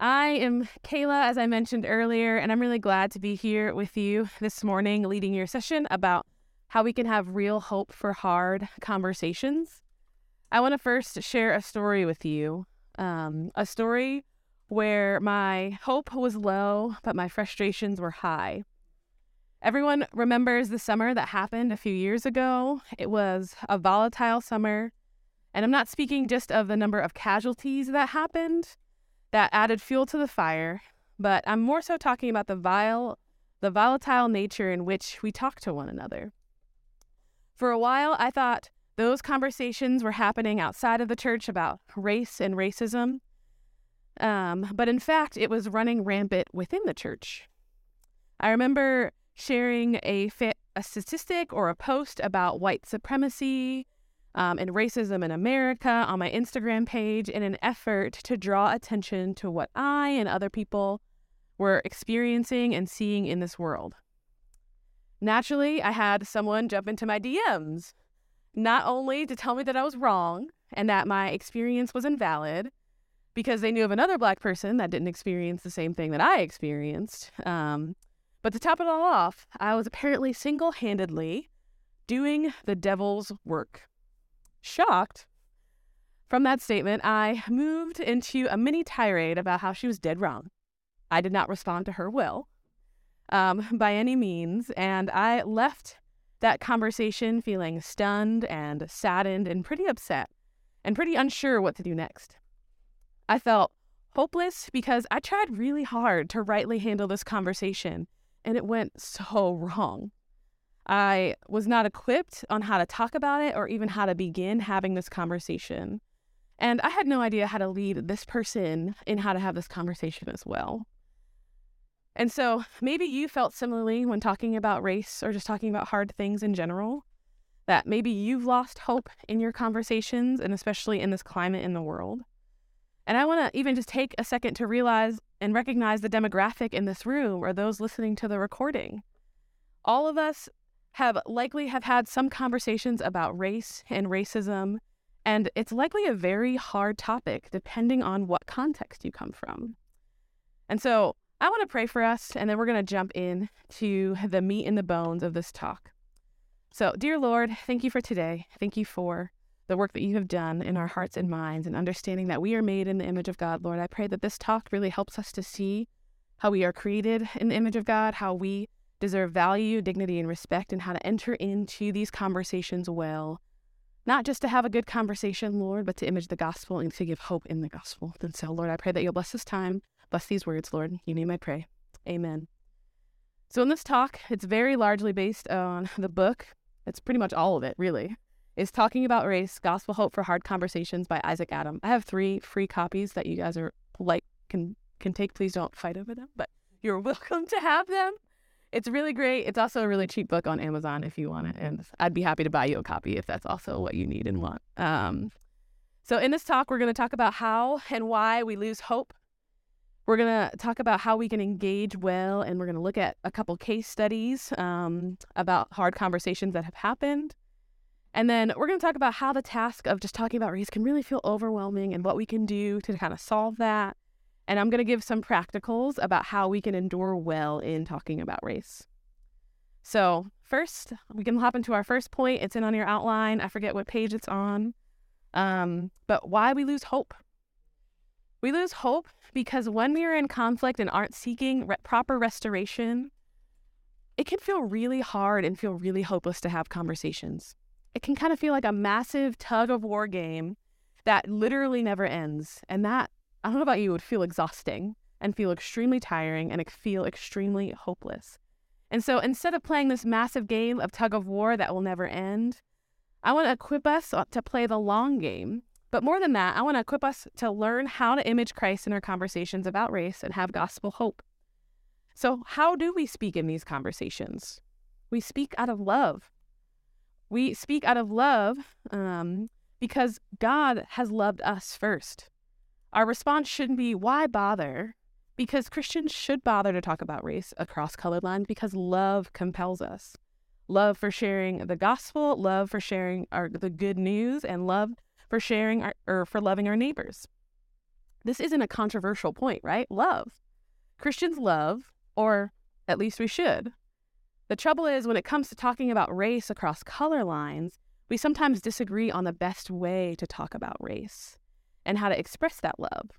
I am Kaylah, as I mentioned earlier, and I'm really glad to be here with you this morning, leading your session about how we can have real hope for hard conversations. I want to first share a story with you um, a story where my hope was low, but my frustrations were high. Everyone remembers the summer that happened a few years ago. It was a volatile summer. And I'm not speaking just of the number of casualties that happened that added fuel to the fire, but I'm more so talking about the vile, the volatile nature in which we talk to one another. For a while, I thought those conversations were happening outside of the church about race and racism. Um, but in fact, it was running rampant within the church. I remember sharing a, fa- a statistic or a post about white supremacy um, and racism in America on my Instagram page in an effort to draw attention to what I and other people were experiencing and seeing in this world. Naturally, I had someone jump into my DMs, not only to tell me that I was wrong and that my experience was invalid, because they knew of another black person that didn't experience the same thing that I experienced. Um, but to top it all off, I was apparently single handedly doing the devil's work. Shocked from that statement, I moved into a mini tirade about how she was dead wrong. I did not respond to her will um, by any means, and I left that conversation feeling stunned and saddened and pretty upset and pretty unsure what to do next. I felt hopeless because I tried really hard to rightly handle this conversation and it went so wrong. I was not equipped on how to talk about it or even how to begin having this conversation. And I had no idea how to lead this person in how to have this conversation as well. And so maybe you felt similarly when talking about race or just talking about hard things in general, that maybe you've lost hope in your conversations and especially in this climate in the world. And I want to even just take a second to realize and recognize the demographic in this room or those listening to the recording. All of us have likely have had some conversations about race and racism, and it's likely a very hard topic depending on what context you come from. And so I want to pray for us, and then we're going to jump in to the meat and the bones of this talk. So, dear Lord, thank you for today. Thank you for the work that you have done in our hearts and minds and understanding that we are made in the image of God, Lord. I pray that this talk really helps us to see how we are created in the image of God, how we deserve value, dignity, and respect, and how to enter into these conversations well. Not just to have a good conversation, Lord, but to image the gospel and to give hope in the gospel. And so, Lord, I pray that you'll bless this time, bless these words, Lord. In your name I pray. Amen. So, in this talk, it's very largely based on the book. It's pretty much all of it, really. Is Talking About Race Gospel Hope for Hard Conversations by Isaac Adam. I have three free copies that you guys are like can can take. Please don't fight over them, but you're welcome to have them. It's really great. It's also a really cheap book on Amazon if you want it. And I'd be happy to buy you a copy if that's also what you need and want. Um, so, in this talk, we're going to talk about how and why we lose hope. We're going to talk about how we can engage well, and we're going to look at a couple case studies um, about hard conversations that have happened. And then we're going to talk about how the task of just talking about race can really feel overwhelming and what we can do to kind of solve that. And I'm going to give some practicals about how we can endure well in talking about race. So, first, we can hop into our first point. It's in on your outline. I forget what page it's on. Um, but why we lose hope. We lose hope because when we are in conflict and aren't seeking re- proper restoration, it can feel really hard and feel really hopeless to have conversations. It can kind of feel like a massive tug of war game that literally never ends. And that I don't know about you, it would feel exhausting and feel extremely tiring and feel extremely hopeless. And so instead of playing this massive game of tug of war that will never end, I want to equip us to play the long game. But more than that, I want to equip us to learn how to image Christ in our conversations about race and have gospel hope. So, how do we speak in these conversations? We speak out of love. We speak out of love um, because God has loved us first. Our response shouldn't be, why bother? Because Christians should bother to talk about race across colored lines because love compels us. Love for sharing the gospel, love for sharing our, the good news, and love for sharing our, or for loving our neighbors. This isn't a controversial point, right? Love. Christians love, or at least we should. The trouble is, when it comes to talking about race across color lines, we sometimes disagree on the best way to talk about race and how to express that love.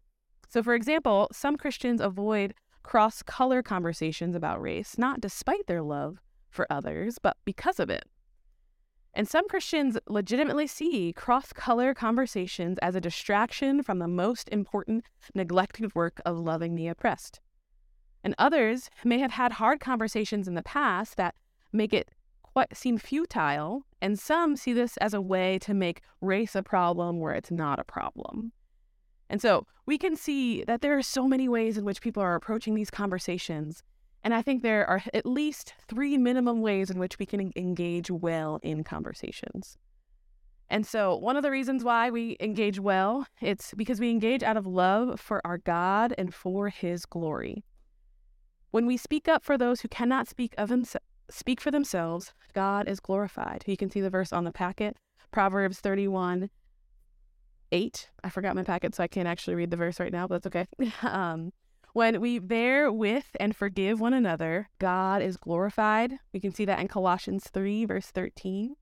So, for example, some Christians avoid cross color conversations about race, not despite their love for others, but because of it. And some Christians legitimately see cross color conversations as a distraction from the most important neglected work of loving the oppressed. And others may have had hard conversations in the past that make it quite seem futile, and some see this as a way to make race a problem where it's not a problem. And so we can see that there are so many ways in which people are approaching these conversations and I think there are at least three minimum ways in which we can engage well in conversations. And so, one of the reasons why we engage well, it's because we engage out of love for our God and for his glory. When we speak up for those who cannot speak of them, speak for themselves, God is glorified. You can see the verse on the packet, Proverbs 31 8. I forgot my packet, so I can't actually read the verse right now, but that's okay. um, when we bear with and forgive one another, God is glorified. We can see that in Colossians 3, verse 13.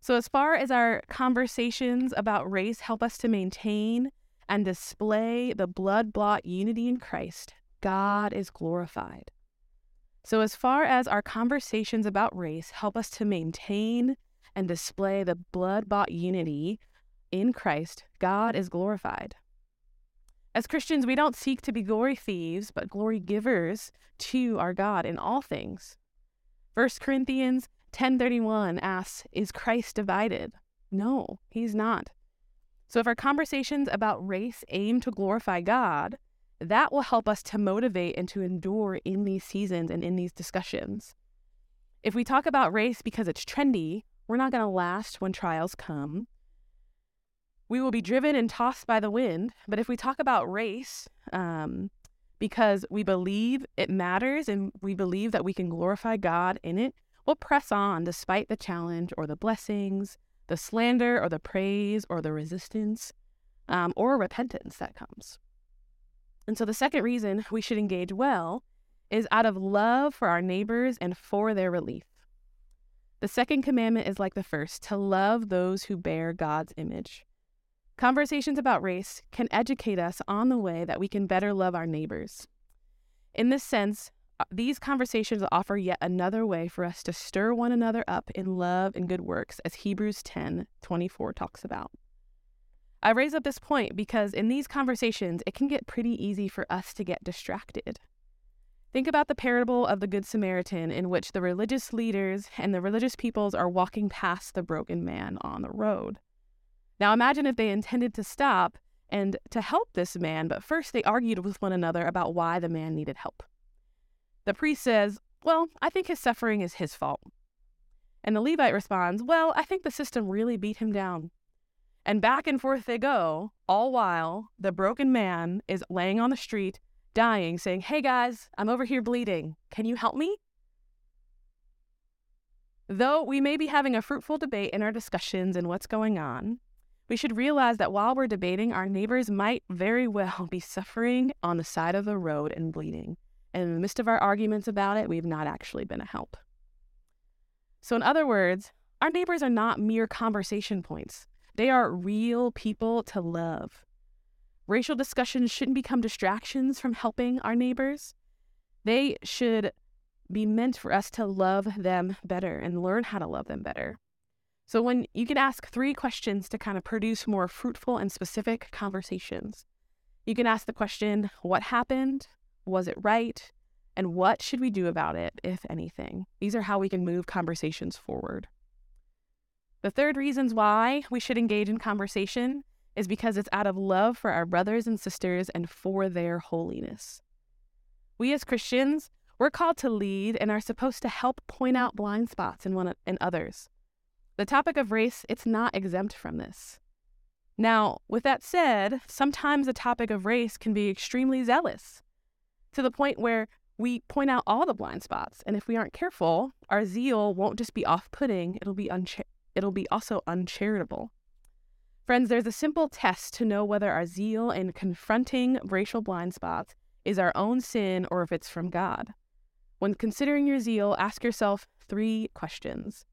So, as far as our conversations about race help us to maintain and display the blood bought unity in Christ, God is glorified. So, as far as our conversations about race help us to maintain and display the blood bought unity in Christ, God is glorified. As Christians, we don't seek to be glory thieves, but glory givers to our God in all things. 1 Corinthians 10:31 asks, "Is Christ divided?" No, he's not. So if our conversations about race aim to glorify God, that will help us to motivate and to endure in these seasons and in these discussions. If we talk about race because it's trendy, we're not going to last when trials come. We will be driven and tossed by the wind. But if we talk about race, um, because we believe it matters and we believe that we can glorify God in it, we'll press on despite the challenge or the blessings, the slander or the praise or the resistance um, or repentance that comes. And so the second reason we should engage well is out of love for our neighbors and for their relief. The second commandment is like the first to love those who bear God's image. Conversations about race can educate us on the way that we can better love our neighbors. In this sense, uh, these conversations offer yet another way for us to stir one another up in love and good works, as Hebrews 10 24 talks about. I raise up this point because in these conversations, it can get pretty easy for us to get distracted. Think about the parable of the Good Samaritan, in which the religious leaders and the religious peoples are walking past the broken man on the road. Now imagine if they intended to stop and to help this man, but first they argued with one another about why the man needed help. The priest says, Well, I think his suffering is his fault. And the Levite responds, Well, I think the system really beat him down. And back and forth they go, all while the broken man is laying on the street, dying, saying, Hey guys, I'm over here bleeding. Can you help me? Though we may be having a fruitful debate in our discussions and what's going on, we should realize that while we're debating, our neighbors might very well be suffering on the side of the road and bleeding. And in the midst of our arguments about it, we've not actually been a help. So, in other words, our neighbors are not mere conversation points, they are real people to love. Racial discussions shouldn't become distractions from helping our neighbors. They should be meant for us to love them better and learn how to love them better. So, when you can ask three questions to kind of produce more fruitful and specific conversations, you can ask the question what happened? Was it right? And what should we do about it, if anything? These are how we can move conversations forward. The third reasons why we should engage in conversation is because it's out of love for our brothers and sisters and for their holiness. We as Christians, we're called to lead and are supposed to help point out blind spots in one in others. The topic of race, it's not exempt from this. Now, with that said, sometimes the topic of race can be extremely zealous to the point where we point out all the blind spots. And if we aren't careful, our zeal won't just be off putting, it'll be, uncha- it'll be also uncharitable. Friends, there's a simple test to know whether our zeal in confronting racial blind spots is our own sin or if it's from God. When considering your zeal, ask yourself three questions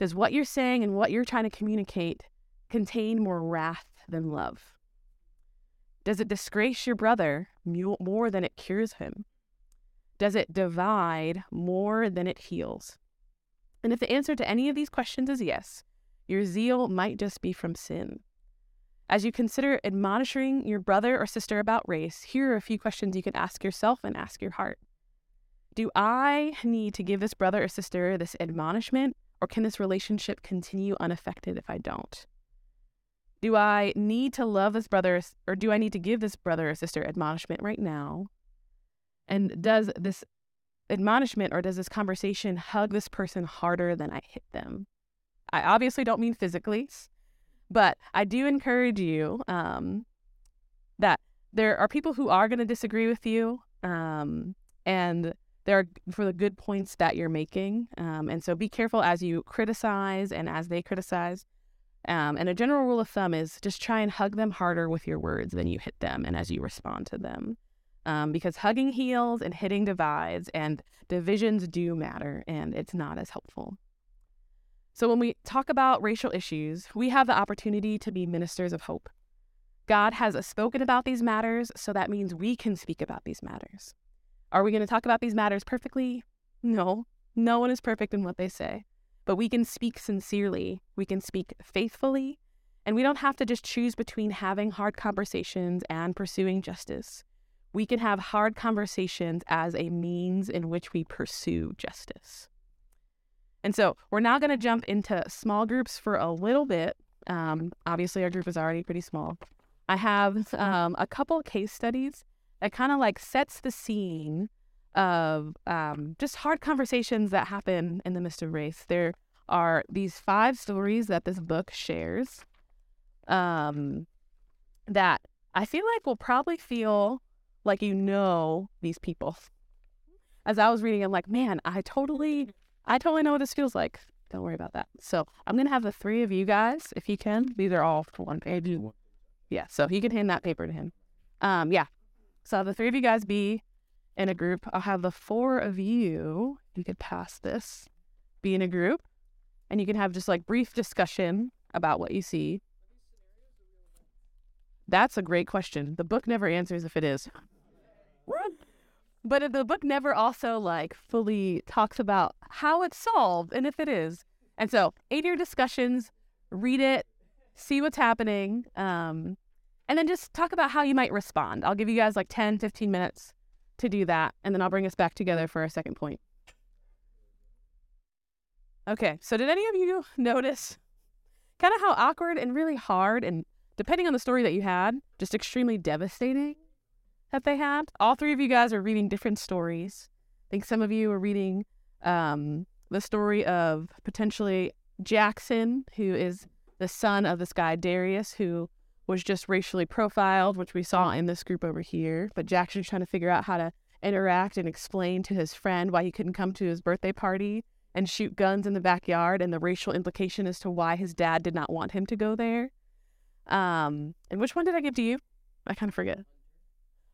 Does what you're saying and what you're trying to communicate contain more wrath than love? Does it disgrace your brother more than it cures him? Does it divide more than it heals? And if the answer to any of these questions is yes, your zeal might just be from sin. As you consider admonishing your brother or sister about race, here are a few questions you can ask yourself and ask your heart. Do I need to give this brother or sister this admonishment, or can this relationship continue unaffected if I don't? Do I need to love this brother, or do I need to give this brother or sister admonishment right now? And does this admonishment or does this conversation hug this person harder than I hit them? I obviously don't mean physically, but I do encourage you um, that there are people who are going to disagree with you, um, and are for the good points that you're making. Um, and so be careful as you criticize and as they criticize. Um, and a general rule of thumb is just try and hug them harder with your words than you hit them and as you respond to them. Um, because hugging heals and hitting divides, and divisions do matter, and it's not as helpful. So, when we talk about racial issues, we have the opportunity to be ministers of hope. God has spoken about these matters, so that means we can speak about these matters. Are we going to talk about these matters perfectly? No, no one is perfect in what they say. But we can speak sincerely, we can speak faithfully, and we don't have to just choose between having hard conversations and pursuing justice. We can have hard conversations as a means in which we pursue justice. And so we're now going to jump into small groups for a little bit. Um, obviously, our group is already pretty small. I have um, a couple case studies that kind of like sets the scene of um, just hard conversations that happen in the midst of race. There are these five stories that this book shares um, that I feel like will probably feel like you know these people. As I was reading, I'm like, man, I totally I totally know what this feels like. Don't worry about that. So I'm gonna have the three of you guys, if you can. These are all for one page. Yeah. So you can hand that paper to him. Um. Yeah. So the three of you guys be in a group. I'll have the four of you. You could pass this. Be in a group, and you can have just like brief discussion about what you see. That's a great question. The book never answers if it is. But the book never also like fully talks about how it's solved and if it is. And so, aid your discussions, read it, see what's happening, um, and then just talk about how you might respond. I'll give you guys like 10, 15 minutes to do that, and then I'll bring us back together for a second point. Okay, so did any of you notice kind of how awkward and really hard, and depending on the story that you had, just extremely devastating that they had. All three of you guys are reading different stories. I think some of you are reading um, the story of potentially Jackson, who is the son of this guy Darius, who was just racially profiled, which we saw in this group over here. But Jackson's trying to figure out how to interact and explain to his friend why he couldn't come to his birthday party and shoot guns in the backyard and the racial implication as to why his dad did not want him to go there. Um, and which one did I give to you? I kind of forget.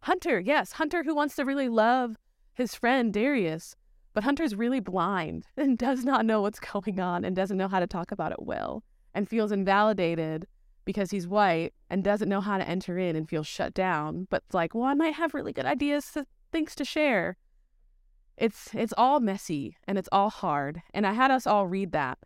Hunter, yes, Hunter who wants to really love his friend Darius, but Hunter's really blind and does not know what's going on and doesn't know how to talk about it well and feels invalidated because he's white and doesn't know how to enter in and feels shut down, but like, well, I might have really good ideas, to, things to share. It's it's all messy and it's all hard. And I had us all read that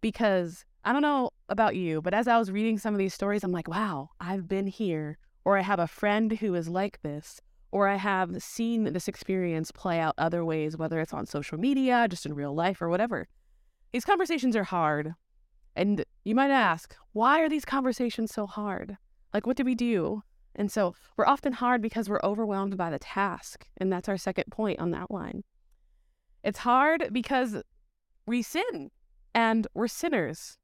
because I don't know about you, but as I was reading some of these stories, I'm like, wow, I've been here or I have a friend who is like this, or I have seen this experience play out other ways, whether it's on social media, just in real life, or whatever. These conversations are hard. And you might ask, why are these conversations so hard? Like, what do we do? And so we're often hard because we're overwhelmed by the task. And that's our second point on that line. It's hard because we sin and we're sinners.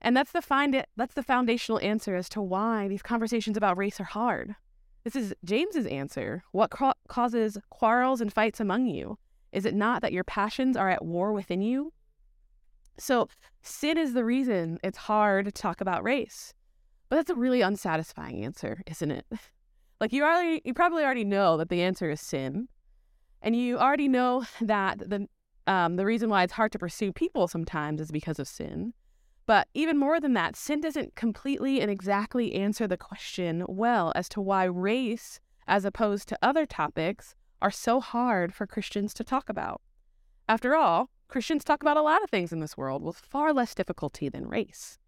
And that's the find that's the foundational answer as to why these conversations about race are hard. This is James's answer. What ca- causes quarrels and fights among you? Is it not that your passions are at war within you? So, sin is the reason it's hard to talk about race. But that's a really unsatisfying answer, isn't it? Like you already you probably already know that the answer is sin. And you already know that the um, the reason why it's hard to pursue people sometimes is because of sin. But even more than that, sin doesn't completely and exactly answer the question well as to why race, as opposed to other topics, are so hard for Christians to talk about. After all, Christians talk about a lot of things in this world with far less difficulty than race.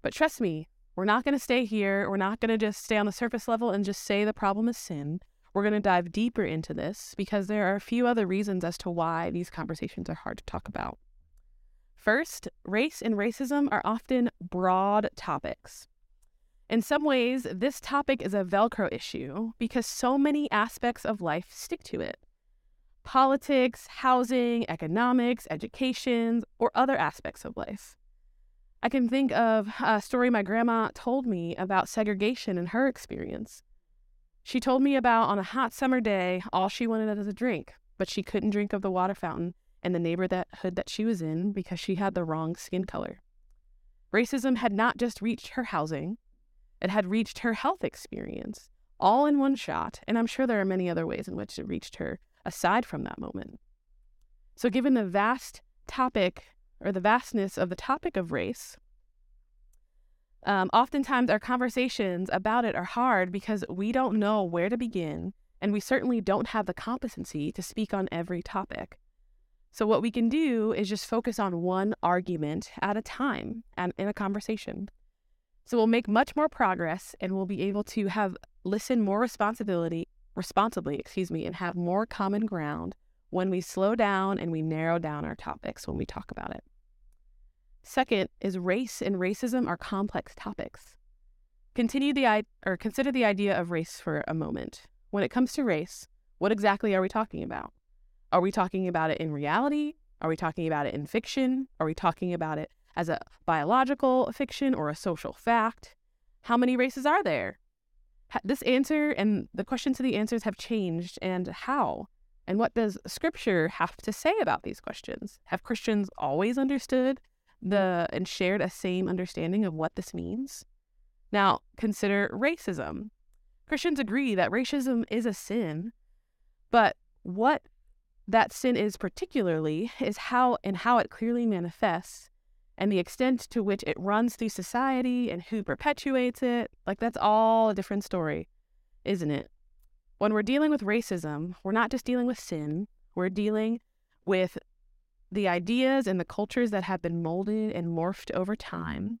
But trust me, we're not going to stay here. We're not going to just stay on the surface level and just say the problem is sin. We're going to dive deeper into this because there are a few other reasons as to why these conversations are hard to talk about. First, race and racism are often broad topics. In some ways, this topic is a Velcro issue because so many aspects of life stick to it politics, housing, economics, education, or other aspects of life. I can think of a story my grandma told me about segregation in her experience. She told me about on a hot summer day, all she wanted was a drink, but she couldn't drink of the water fountain in the neighborhood that she was in because she had the wrong skin color. Racism had not just reached her housing, it had reached her health experience, all in one shot, and I'm sure there are many other ways in which it reached her aside from that moment. So, given the vast topic or the vastness of the topic of race, um, oftentimes, our conversations about it are hard because we don't know where to begin, and we certainly don't have the competency to speak on every topic. So, what we can do is just focus on one argument at a time and in a conversation. So, we'll make much more progress and we'll be able to have listen more responsibility, responsibly, excuse me, and have more common ground when we slow down and we narrow down our topics when we talk about it. Second is race and racism are complex topics. Continue the or consider the idea of race for a moment. When it comes to race, what exactly are we talking about? Are we talking about it in reality? Are we talking about it in fiction? Are we talking about it as a biological fiction or a social fact? How many races are there? This answer and the questions to the answers have changed, and how? And what does scripture have to say about these questions? Have Christians always understood the and shared a same understanding of what this means. Now, consider racism. Christians agree that racism is a sin, but what that sin is particularly is how and how it clearly manifests and the extent to which it runs through society and who perpetuates it. Like that's all a different story, isn't it? When we're dealing with racism, we're not just dealing with sin, we're dealing with the ideas and the cultures that have been molded and morphed over time. Mm-hmm.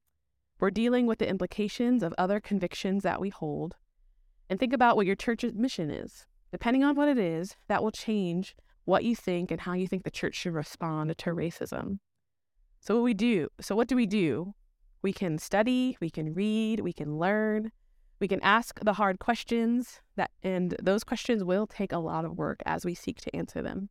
We're dealing with the implications of other convictions that we hold. And think about what your church's mission is. Depending on what it is, that will change what you think and how you think the church should respond to racism. So what we do, so what do we do? We can study, we can read, we can learn, we can ask the hard questions that and those questions will take a lot of work as we seek to answer them.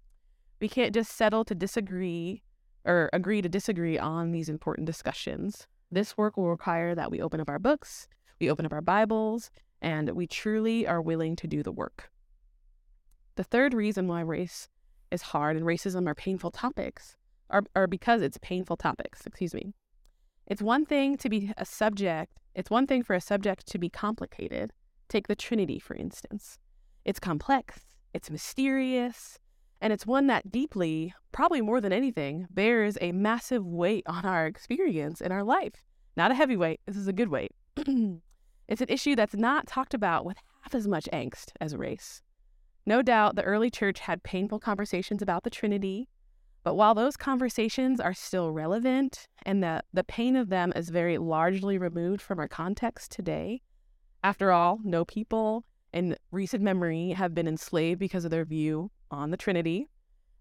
We can't just settle to disagree or agree to disagree on these important discussions. This work will require that we open up our books, we open up our Bibles, and we truly are willing to do the work. The third reason why race is hard and racism are painful topics are, are because it's painful topics, excuse me. It's one thing to be a subject, it's one thing for a subject to be complicated. Take the Trinity, for instance. It's complex, it's mysterious, and it's one that deeply, probably more than anything, bears a massive weight on our experience in our life. Not a heavy weight, this is a good weight. it's an issue that's not talked about with half as much angst as race. No doubt the early church had painful conversations about the Trinity, but while those conversations are still relevant and the, the pain of them is very largely removed from our context today, after all, no people in recent memory have been enslaved because of their view on the Trinity.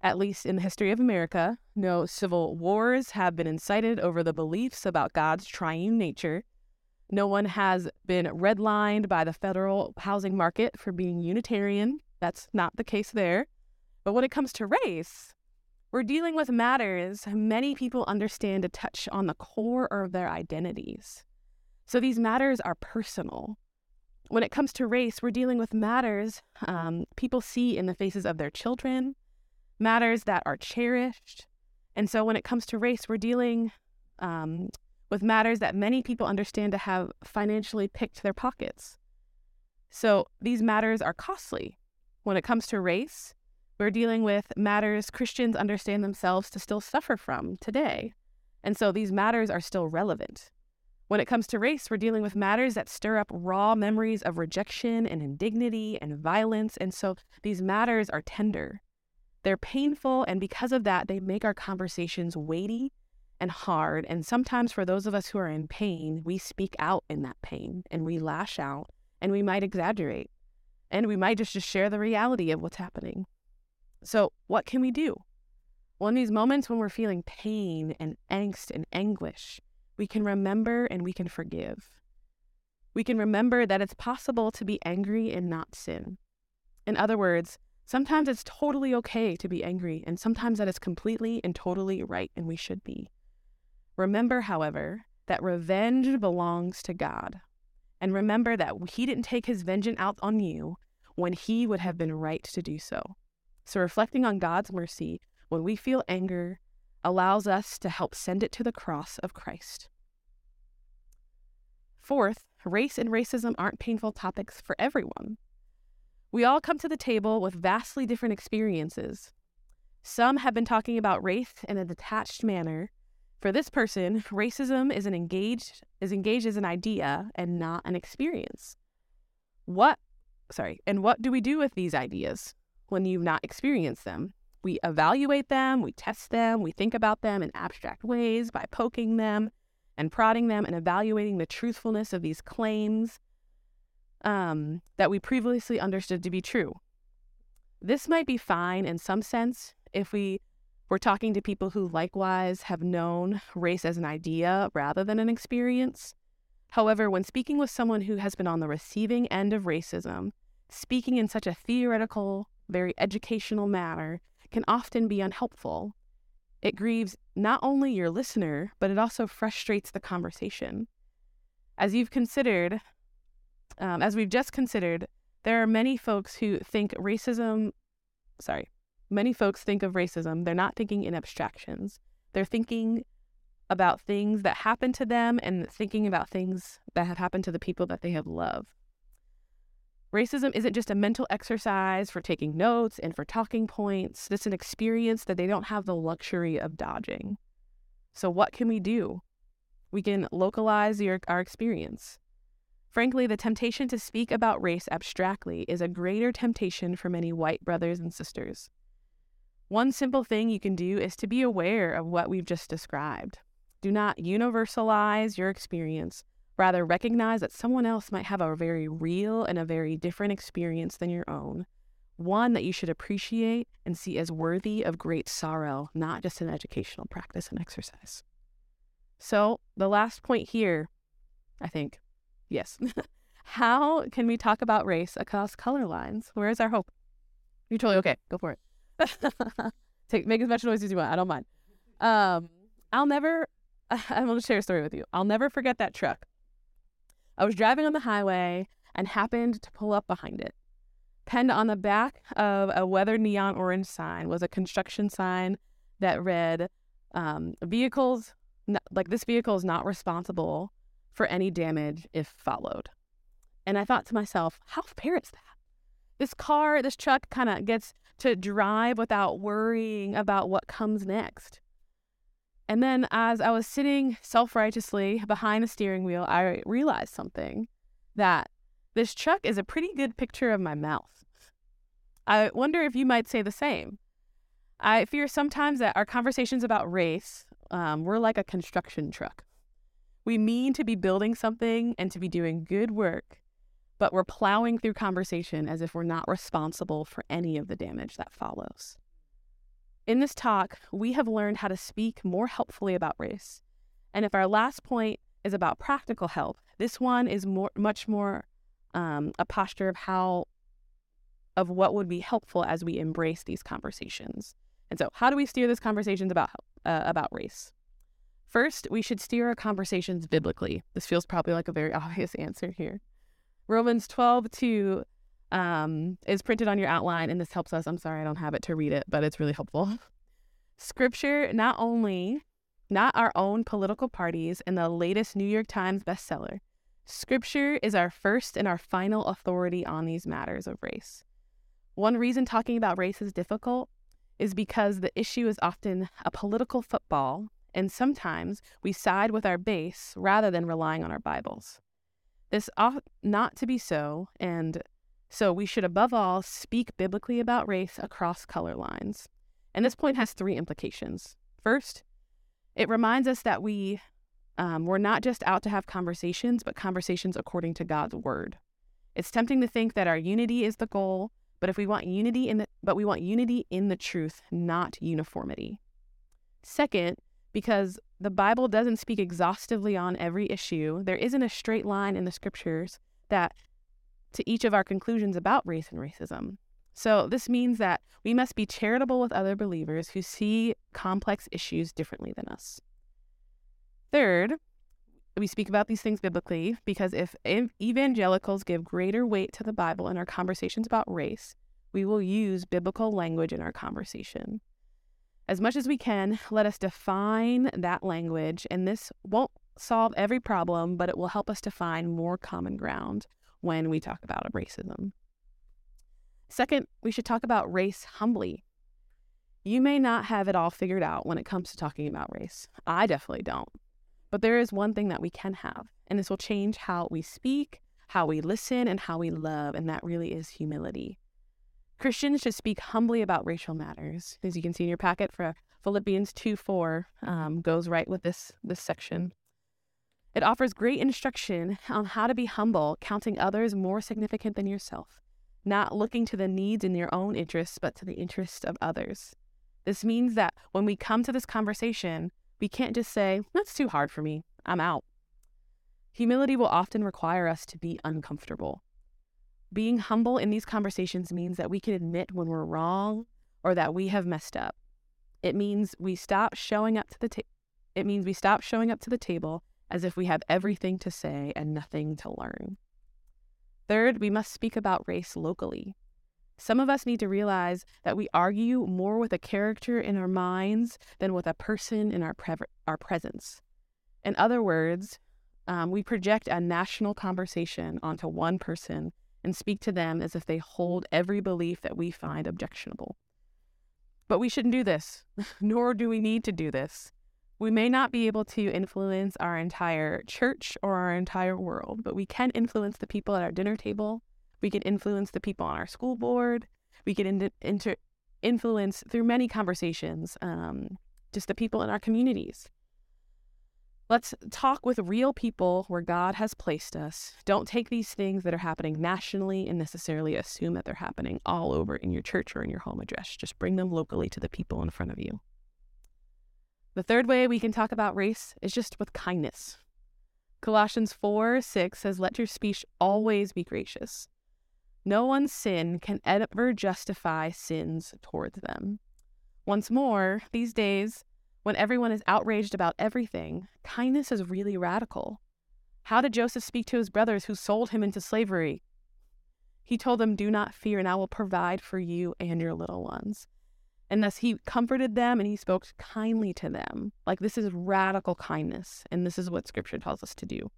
At least in the history of America, no civil wars have been incited over the beliefs about God's triune nature. No one has been redlined by the federal housing market for being Unitarian. That's not the case there. But when it comes to race, we're dealing with matters many people understand to touch on the core of their identities. So these matters are personal when it comes to race, we're dealing with matters um, people see in the faces of their children, matters that are cherished, And so when it comes to race, we're dealing um, with matters that many people understand to have financially picked their pockets. So these matters are costly. When it comes to race, we're dealing with matters Christians understand themselves to still suffer from today. And so these matters are still relevant. When it comes to race, we're dealing with matters that stir up raw memories of rejection and indignity and violence. And so these matters are tender. They're painful, and because of that, they make our conversations weighty and hard. And sometimes, for those of us who are in pain, we speak out in that pain and we lash out and we might exaggerate and we might just, just share the reality of what's happening. So, what can we do? Well, in these moments when we're feeling pain and angst and anguish, we can remember and we can forgive. We can remember that it's possible to be angry and not sin. In other words, sometimes it's totally okay to be angry, and sometimes that is completely and totally right, and we should be. Remember, however, that revenge belongs to God. And remember that He didn't take His vengeance out on you when He would have been right to do so. So, reflecting on God's mercy when we feel anger allows us to help send it to the cross of Christ. Fourth, race and racism aren't painful topics for everyone. We all come to the table with vastly different experiences. Some have been talking about race in a detached manner. For this person, racism is an engaged is engaged as an idea and not an experience. What sorry, and what do we do with these ideas when you've not experienced them? We evaluate them, we test them, we think about them in abstract ways by poking them and prodding them and evaluating the truthfulness of these claims um, that we previously understood to be true. This might be fine in some sense if we were talking to people who likewise have known race as an idea rather than an experience. However, when speaking with someone who has been on the receiving end of racism, speaking in such a theoretical, very educational manner can often be unhelpful. It grieves not only your listener, but it also frustrates the conversation. As you've considered, um, as we've just considered, there are many folks who think racism, sorry, many folks think of racism, they're not thinking in abstractions. They're thinking about things that happen to them and thinking about things that have happened to the people that they have loved. Racism isn't just a mental exercise for taking notes and for talking points. It's an experience that they don't have the luxury of dodging. So, what can we do? We can localize your, our experience. Frankly, the temptation to speak about race abstractly is a greater temptation for many white brothers and sisters. One simple thing you can do is to be aware of what we've just described. Do not universalize your experience Rather, recognize that someone else might have a very real and a very different experience than your own, one that you should appreciate and see as worthy of great sorrow, not just an educational practice and exercise. So, the last point here, I think, yes. How can we talk about race across color lines? Where is our hope? You're totally okay. Go for it. Take make as much noise as you want. I don't mind. Um, I'll never. I'm going to share a story with you. I'll never forget that truck I was driving on the highway and happened to pull up behind it. Penned on the back of a weathered neon orange sign was a construction sign that read, um, Vehicles, like this vehicle is not responsible for any damage if followed. And I thought to myself, how fair is that? This car, this truck kind of gets to drive without worrying about what comes next. And then as I was sitting self righteously behind the steering wheel, I realized something that this truck is a pretty good picture of my mouth. I wonder if you might say the same. I fear sometimes that our conversations about race, um, we're like a construction truck. We mean to be building something and to be doing good work, but we're plowing through conversation as if we're not responsible for any of the damage that follows. In this talk, we have learned how to speak more helpfully about race. And if our last point is about practical help, this one is more, much more um, a posture of how, of what would be helpful as we embrace these conversations. And so, how do we steer these conversations about uh, about race? First, we should steer our conversations biblically. This feels probably like a very obvious answer here. Romans 12 to um, is printed on your outline, and this helps us. I'm sorry I don't have it to read it, but it's really helpful. Scripture not only not our own political parties and the latest New York Times bestseller. Scripture is our first and our final authority on these matters of race. One reason talking about race is difficult is because the issue is often a political football, and sometimes we side with our base rather than relying on our Bibles. This ought not to be so, and so we should above all speak biblically about race across color lines. And this point has three implications. First, it reminds us that we um, we're not just out to have conversations, but conversations according to God's word. It's tempting to think that our unity is the goal, but if we want unity in the but we want unity in the truth, not uniformity. Second, because the Bible doesn't speak exhaustively on every issue, there isn't a straight line in the scriptures that to each of our conclusions about race and racism. So this means that we must be charitable with other believers who see complex issues differently than us. Third, we speak about these things biblically because if evangelicals give greater weight to the Bible in our conversations about race, we will use biblical language in our conversation. As much as we can, let us define that language, and this won't solve every problem, but it will help us to find more common ground when we talk about racism. Second, we should talk about race humbly. You may not have it all figured out when it comes to talking about race. I definitely don't. But there is one thing that we can have, and this will change how we speak, how we listen, and how we love, and that really is humility. Christians should speak humbly about racial matters. As you can see in your packet, for Philippians 2 4 um, goes right with this, this section. It offers great instruction on how to be humble, counting others more significant than yourself, not looking to the needs in your own interests, but to the interests of others. This means that when we come to this conversation, we can't just say, That's too hard for me, I'm out. Humility will often require us to be uncomfortable. Being humble in these conversations means that we can admit when we're wrong or that we have messed up. It means we stop showing up to the ta- it means we stop showing up to the table as if we have everything to say and nothing to learn. Third, we must speak about race locally. Some of us need to realize that we argue more with a character in our minds than with a person in our, pre- our presence. In other words, um, we project a national conversation onto one person and speak to them as if they hold every belief that we find objectionable. But we shouldn't do this, nor do we need to do this. We may not be able to influence our entire church or our entire world, but we can influence the people at our dinner table. We can influence the people on our school board. We can in- inter- influence through many conversations, um, just the people in our communities. Let's talk with real people where God has placed us. Don't take these things that are happening nationally and necessarily assume that they're happening all over in your church or in your home address. Just bring them locally to the people in front of you. The third way we can talk about race is just with kindness. Colossians 4 6 says, Let your speech always be gracious. No one's sin can ever justify sins towards them. Once more, these days, when everyone is outraged about everything, kindness is really radical. How did Joseph speak to his brothers who sold him into slavery? He told them, Do not fear, and I will provide for you and your little ones. And thus he comforted them and he spoke kindly to them. Like this is radical kindness, and this is what scripture tells us to do.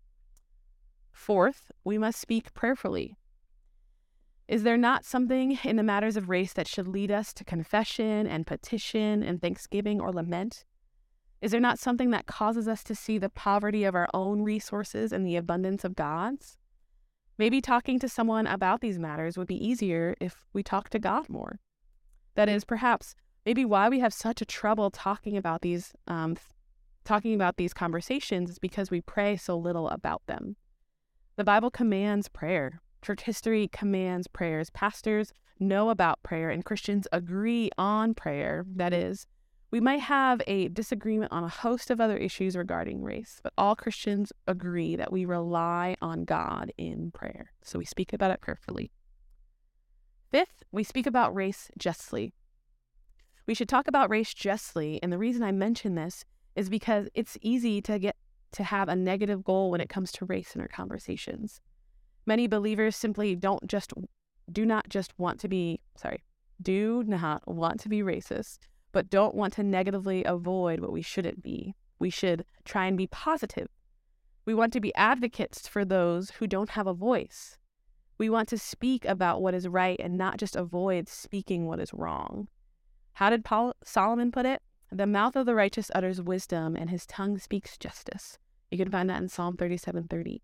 Fourth, we must speak prayerfully. Is there not something in the matters of race that should lead us to confession and petition and thanksgiving or lament? Is there not something that causes us to see the poverty of our own resources and the abundance of God's? Maybe talking to someone about these matters would be easier if we talk to God more. That is perhaps maybe why we have such a trouble talking about these um, talking about these conversations is because we pray so little about them. The Bible commands prayer. Church history commands prayers. Pastors know about prayer, and Christians agree on prayer. That is, we might have a disagreement on a host of other issues regarding race, but all Christians agree that we rely on God in prayer. So we speak about it prayerfully. Fifth, we speak about race justly. We should talk about race justly, and the reason I mention this is because it's easy to get to have a negative goal when it comes to race in our conversations. Many believers simply don't just do not just want to be sorry, do not want to be racist, but don't want to negatively avoid what we shouldn't be. We should try and be positive. We want to be advocates for those who don't have a voice. We want to speak about what is right and not just avoid speaking what is wrong. How did Paul, Solomon put it? The mouth of the righteous utters wisdom, and his tongue speaks justice. You can find that in Psalm 37:30.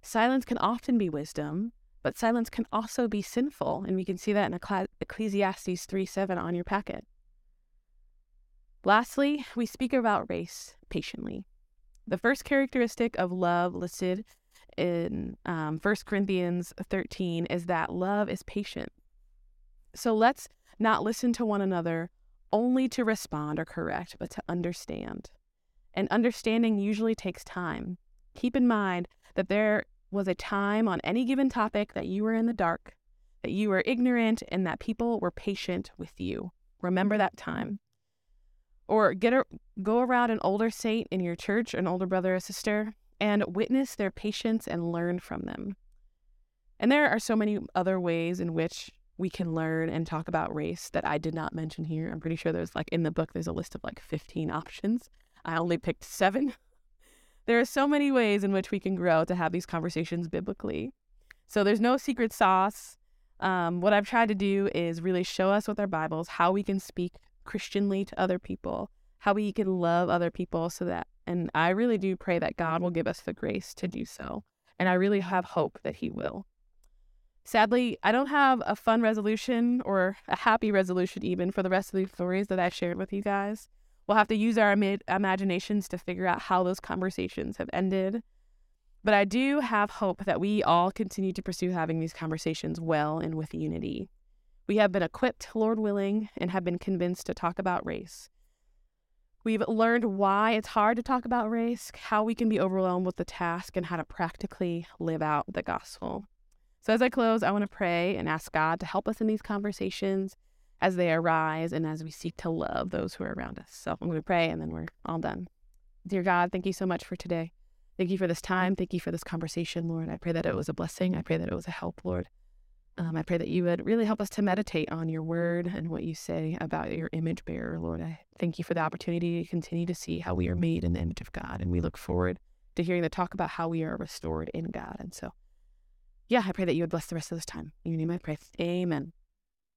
Silence can often be wisdom, but silence can also be sinful, and we can see that in Ecclesiastes 3:7 on your packet. Lastly, we speak about race patiently. The first characteristic of love listed in um, 1 Corinthians 13 is that love is patient. So let's not listen to one another only to respond or correct, but to understand. And understanding usually takes time. Keep in mind that there was a time on any given topic that you were in the dark, that you were ignorant, and that people were patient with you. Remember that time. Or get a, go around an older saint in your church, an older brother or sister, and witness their patience and learn from them. And there are so many other ways in which we can learn and talk about race that I did not mention here. I'm pretty sure there's like in the book, there's a list of like 15 options. I only picked seven. there are so many ways in which we can grow to have these conversations biblically. So there's no secret sauce. Um, what I've tried to do is really show us with our Bibles how we can speak Christianly to other people, how we can love other people so that and I really do pray that God will give us the grace to do so. And I really have hope that He will. Sadly, I don't have a fun resolution or a happy resolution even for the rest of these stories that I shared with you guys. We'll have to use our imaginations to figure out how those conversations have ended. But I do have hope that we all continue to pursue having these conversations well and with unity. We have been equipped, Lord willing, and have been convinced to talk about race. We've learned why it's hard to talk about race, how we can be overwhelmed with the task, and how to practically live out the gospel. So, as I close, I want to pray and ask God to help us in these conversations as they arise and as we seek to love those who are around us. So, I'm going to pray and then we're all done. Dear God, thank you so much for today. Thank you for this time. Thank you for this conversation, Lord. I pray that it was a blessing. I pray that it was a help, Lord. Um, I pray that you would really help us to meditate on your word and what you say about your image bearer, Lord. I thank you for the opportunity to continue to see how we are made in the image of God. And we look forward to hearing the talk about how we are restored in God. And so, yeah, I pray that you would bless the rest of this time. In your name I pray. Amen.